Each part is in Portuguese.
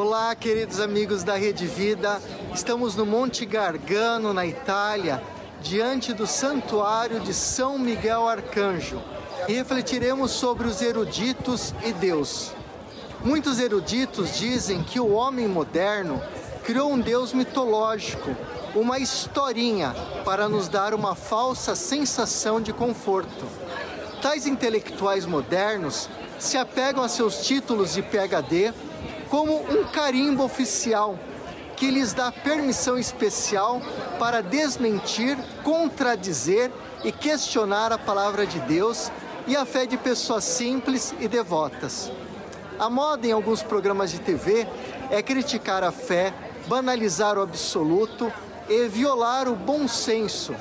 Olá, queridos amigos da Rede Vida. Estamos no Monte Gargano, na Itália, diante do santuário de São Miguel Arcanjo e refletiremos sobre os eruditos e Deus. Muitos eruditos dizem que o homem moderno criou um Deus mitológico, uma historinha para nos dar uma falsa sensação de conforto. Tais intelectuais modernos se apegam a seus títulos de PhD como um carimbo oficial que lhes dá permissão especial para desmentir, contradizer e questionar a palavra de Deus e a fé de pessoas simples e devotas. A moda em alguns programas de TV é criticar a fé, banalizar o absoluto e violar o bom senso.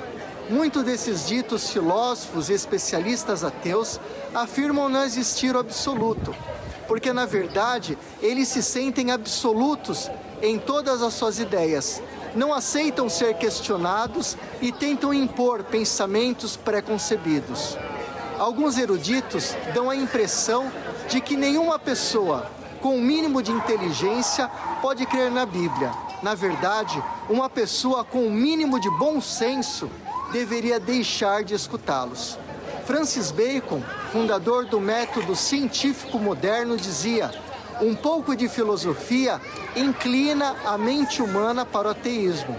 Muitos desses ditos filósofos e especialistas ateus afirmam não existir o absoluto porque na verdade eles se sentem absolutos em todas as suas ideias, não aceitam ser questionados e tentam impor pensamentos preconcebidos. Alguns eruditos dão a impressão de que nenhuma pessoa com o um mínimo de inteligência pode crer na Bíblia. Na verdade, uma pessoa com o um mínimo de bom senso deveria deixar de escutá-los. Francis Bacon, fundador do método científico moderno, dizia: um pouco de filosofia inclina a mente humana para o ateísmo,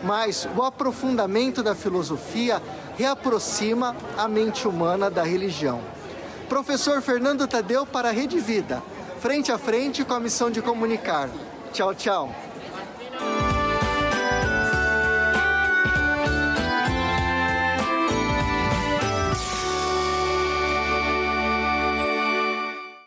mas o aprofundamento da filosofia reaproxima a mente humana da religião. Professor Fernando Tadeu para a Rede Vida, frente a frente com a missão de comunicar. Tchau, tchau.